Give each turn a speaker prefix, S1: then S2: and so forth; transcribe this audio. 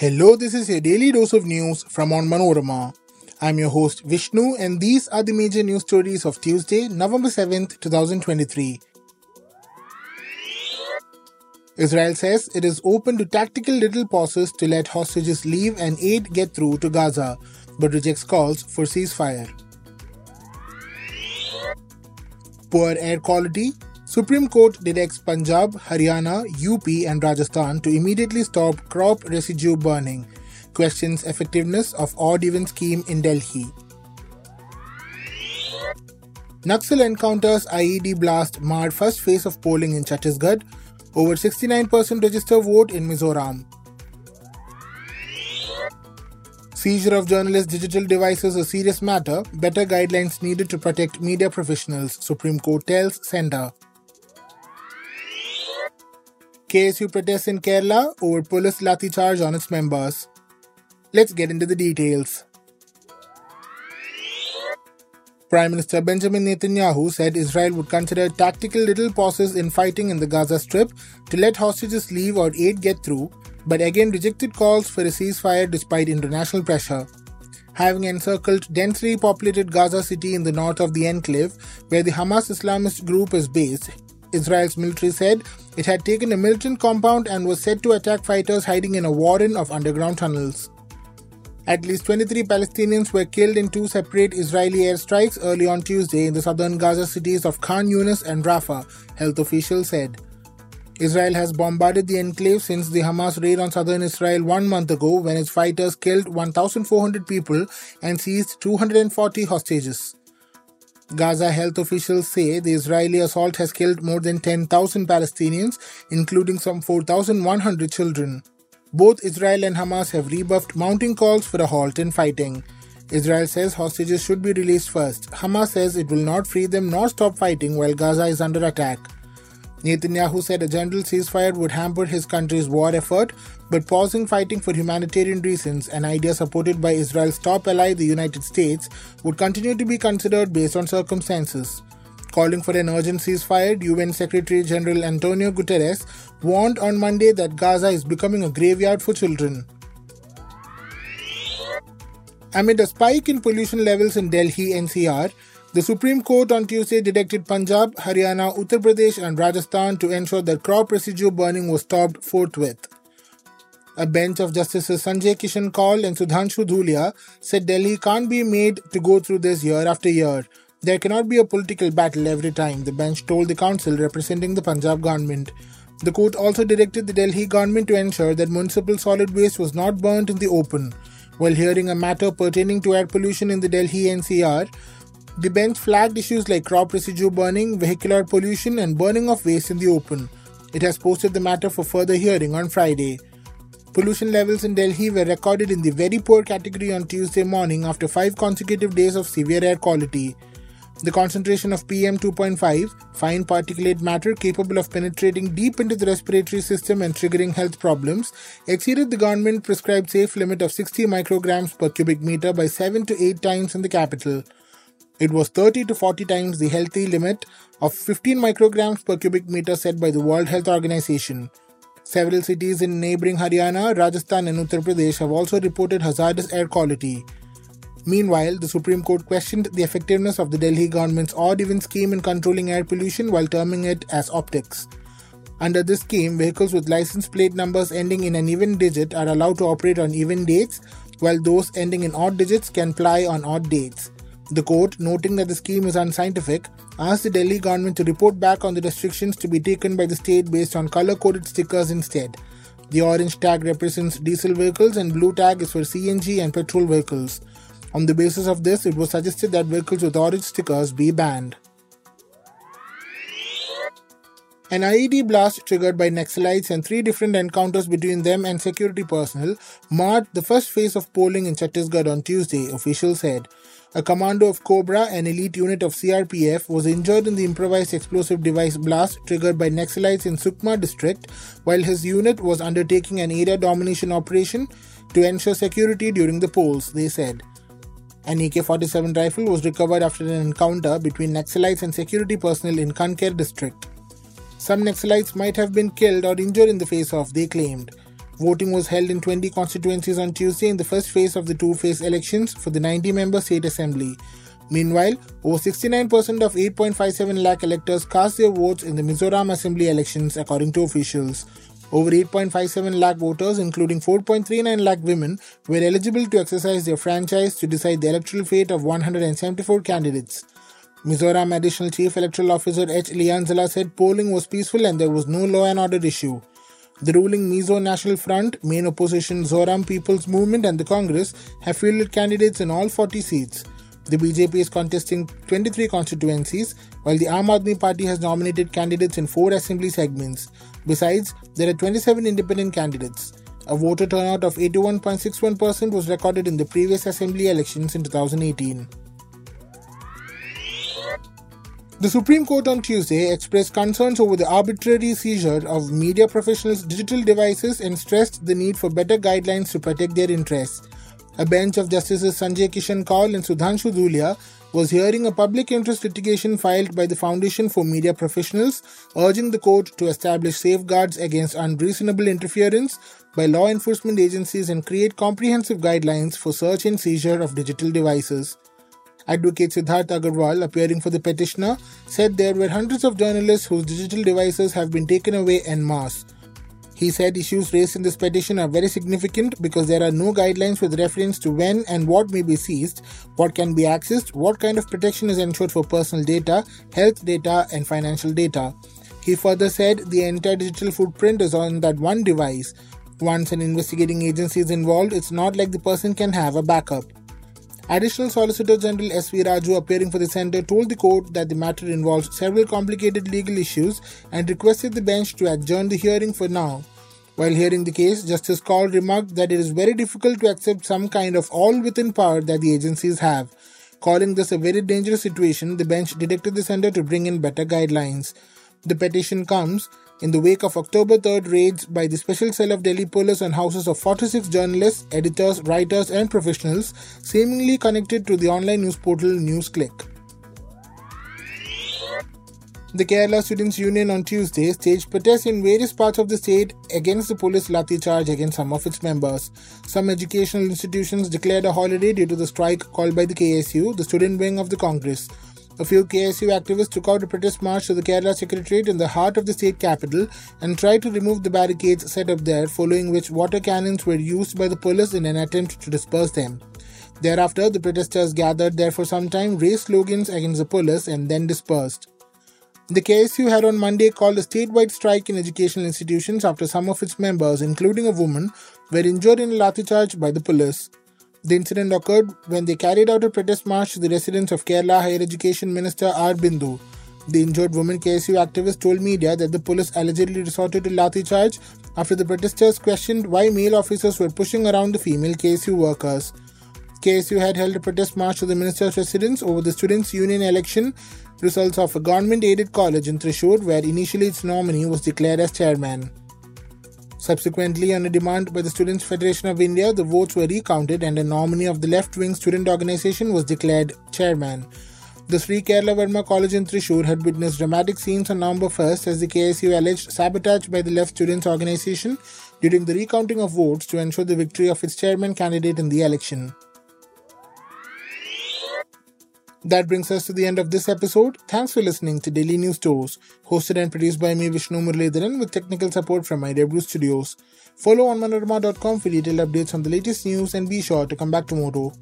S1: Hello, this is your daily dose of news from Onmanorama. I'm your host Vishnu, and these are the major news stories of Tuesday, November 7th, 2023. Israel says it is open to tactical little pauses to let hostages leave and aid get through to Gaza, but rejects calls for ceasefire. Poor air quality, Supreme Court directs Punjab, Haryana, UP, and Rajasthan to immediately stop crop residue burning. Questions effectiveness of odd even scheme in Delhi. Naxal encounters IED blast marred first phase of polling in Chhattisgarh. Over 69% register vote in Mizoram. Seizure of journalists' digital devices a serious matter. Better guidelines needed to protect media professionals, Supreme Court tells Centre. KSU protests in Kerala over police lathi charge on its members. Let's get into the details. Prime Minister Benjamin Netanyahu said Israel would consider tactical little pauses in fighting in the Gaza Strip to let hostages leave or aid get through, but again rejected calls for a ceasefire despite international pressure. Having encircled densely populated Gaza City in the north of the enclave, where the Hamas Islamist group is based, Israel's military said it had taken a militant compound and was set to attack fighters hiding in a warren of underground tunnels. At least 23 Palestinians were killed in two separate Israeli airstrikes early on Tuesday in the southern Gaza cities of Khan Yunis and Rafah, health officials said. Israel has bombarded the enclave since the Hamas raid on southern Israel one month ago when its fighters killed 1,400 people and seized 240 hostages. Gaza health officials say the Israeli assault has killed more than 10,000 Palestinians, including some 4,100 children. Both Israel and Hamas have rebuffed mounting calls for a halt in fighting. Israel says hostages should be released first. Hamas says it will not free them nor stop fighting while Gaza is under attack. Netanyahu said a general ceasefire would hamper his country's war effort, but pausing fighting for humanitarian reasons, an idea supported by Israel's top ally, the United States, would continue to be considered based on circumstances. Calling for an urgent ceasefire, UN Secretary General Antonio Guterres warned on Monday that Gaza is becoming a graveyard for children. Amid a spike in pollution levels in Delhi NCR, the Supreme Court on Tuesday directed Punjab, Haryana, Uttar Pradesh, and Rajasthan to ensure that crop residue burning was stopped forthwith. A bench of Justices Sanjay Kishan Kaul and Sudhanshu Dhulia said Delhi can't be made to go through this year after year. There cannot be a political battle every time, the bench told the counsel representing the Punjab government. The court also directed the Delhi government to ensure that municipal solid waste was not burnt in the open. While hearing a matter pertaining to air pollution in the Delhi NCR, the bench flagged issues like crop residue burning, vehicular pollution, and burning of waste in the open. It has posted the matter for further hearing on Friday. Pollution levels in Delhi were recorded in the very poor category on Tuesday morning after five consecutive days of severe air quality. The concentration of PM 2.5, fine particulate matter capable of penetrating deep into the respiratory system and triggering health problems, exceeded the government prescribed safe limit of 60 micrograms per cubic meter by 7 to 8 times in the capital. It was 30 to 40 times the healthy limit of 15 micrograms per cubic meter set by the World Health Organization. Several cities in neighboring Haryana, Rajasthan, and Uttar Pradesh have also reported hazardous air quality. Meanwhile, the Supreme Court questioned the effectiveness of the Delhi government's odd even scheme in controlling air pollution while terming it as optics. Under this scheme, vehicles with license plate numbers ending in an even digit are allowed to operate on even dates, while those ending in odd digits can ply on odd dates. The court, noting that the scheme is unscientific, asked the Delhi government to report back on the restrictions to be taken by the state based on color coded stickers instead. The orange tag represents diesel vehicles and blue tag is for CNG and petrol vehicles. On the basis of this, it was suggested that vehicles with orange stickers be banned. An IED blast triggered by Naxalites and three different encounters between them and security personnel marred the first phase of polling in Chhattisgarh on Tuesday, officials said. A commando of Cobra, an elite unit of CRPF, was injured in the improvised explosive device blast triggered by Naxalites in Sukma district, while his unit was undertaking an area domination operation to ensure security during the polls, they said. An AK 47 rifle was recovered after an encounter between Naxalites and security personnel in Kanker district. Some Naxalites might have been killed or injured in the face off, they claimed. Voting was held in 20 constituencies on Tuesday in the first phase of the two phase elections for the 90 member state assembly. Meanwhile, over 69% of 8.57 lakh electors cast their votes in the Mizoram Assembly elections, according to officials. Over 8.57 lakh voters, including 4.39 lakh women, were eligible to exercise their franchise to decide the electoral fate of 174 candidates. Mizoram Additional Chief Electoral Officer H. Lianzala said polling was peaceful and there was no law and order issue. The ruling Mizo National Front, main opposition Zoram People's Movement, and the Congress have fielded candidates in all 40 seats. The BJP is contesting 23 constituencies, while the Aam Aadmi Party has nominated candidates in four assembly segments. Besides, there are 27 independent candidates. A voter turnout of 81.61% was recorded in the previous assembly elections in 2018. The Supreme Court on Tuesday expressed concerns over the arbitrary seizure of media professionals' digital devices and stressed the need for better guidelines to protect their interests. A bench of Justices Sanjay Kishan Kaul and Sudhanshu Dhulia was hearing a public interest litigation filed by the Foundation for Media Professionals, urging the court to establish safeguards against unreasonable interference by law enforcement agencies and create comprehensive guidelines for search and seizure of digital devices. Advocate Siddharth Agarwal, appearing for the petitioner, said there were hundreds of journalists whose digital devices have been taken away en masse. He said issues raised in this petition are very significant because there are no guidelines with reference to when and what may be seized, what can be accessed, what kind of protection is ensured for personal data, health data, and financial data. He further said the entire digital footprint is on that one device. Once an investigating agency is involved, it's not like the person can have a backup. Additional Solicitor General S.V. Raju, appearing for the centre, told the court that the matter involves several complicated legal issues and requested the bench to adjourn the hearing for now. While hearing the case, Justice Kaul remarked that it is very difficult to accept some kind of all within power that the agencies have. Calling this a very dangerous situation, the bench directed the centre to bring in better guidelines. The petition comes in the wake of October 3rd raids by the Special Cell of Delhi Police on houses of 46 journalists, editors, writers, and professionals seemingly connected to the online news portal NewsClick. The Kerala Students' Union on Tuesday staged protests in various parts of the state against the police lathi charge against some of its members. Some educational institutions declared a holiday due to the strike called by the KSU, the student wing of the Congress. A few KSU activists took out a protest march to the Kerala Secretariat in the heart of the state capital and tried to remove the barricades set up there, following which water cannons were used by the police in an attempt to disperse them. Thereafter, the protesters gathered there for some time, raised slogans against the police, and then dispersed. The KSU had on Monday called a statewide strike in educational institutions after some of its members, including a woman, were injured in a lathi charge by the police. The incident occurred when they carried out a protest march to the residence of Kerala Higher Education Minister R. Bindu. The injured woman KSU activist told media that the police allegedly resorted to lathi charge after the protesters questioned why male officers were pushing around the female KSU workers. KSU had held a protest march to the minister's residence over the students' union election results of a government aided college in Thrissur, where initially its nominee was declared as chairman. Subsequently, on a demand by the Students' Federation of India, the votes were recounted and a nominee of the left wing student organization was declared chairman. The Sree Kerala Varma College in Thrissur had witnessed dramatic scenes on November 1st as the KSU alleged sabotage by the left students' organization during the recounting of votes to ensure the victory of its chairman candidate in the election. That brings us to the end of this episode. Thanks for listening to Daily News Tours, hosted and produced by me, Vishnu Muralidharan, with technical support from IW Studios. Follow onmanorama.com for detailed updates on the latest news and be sure to come back tomorrow.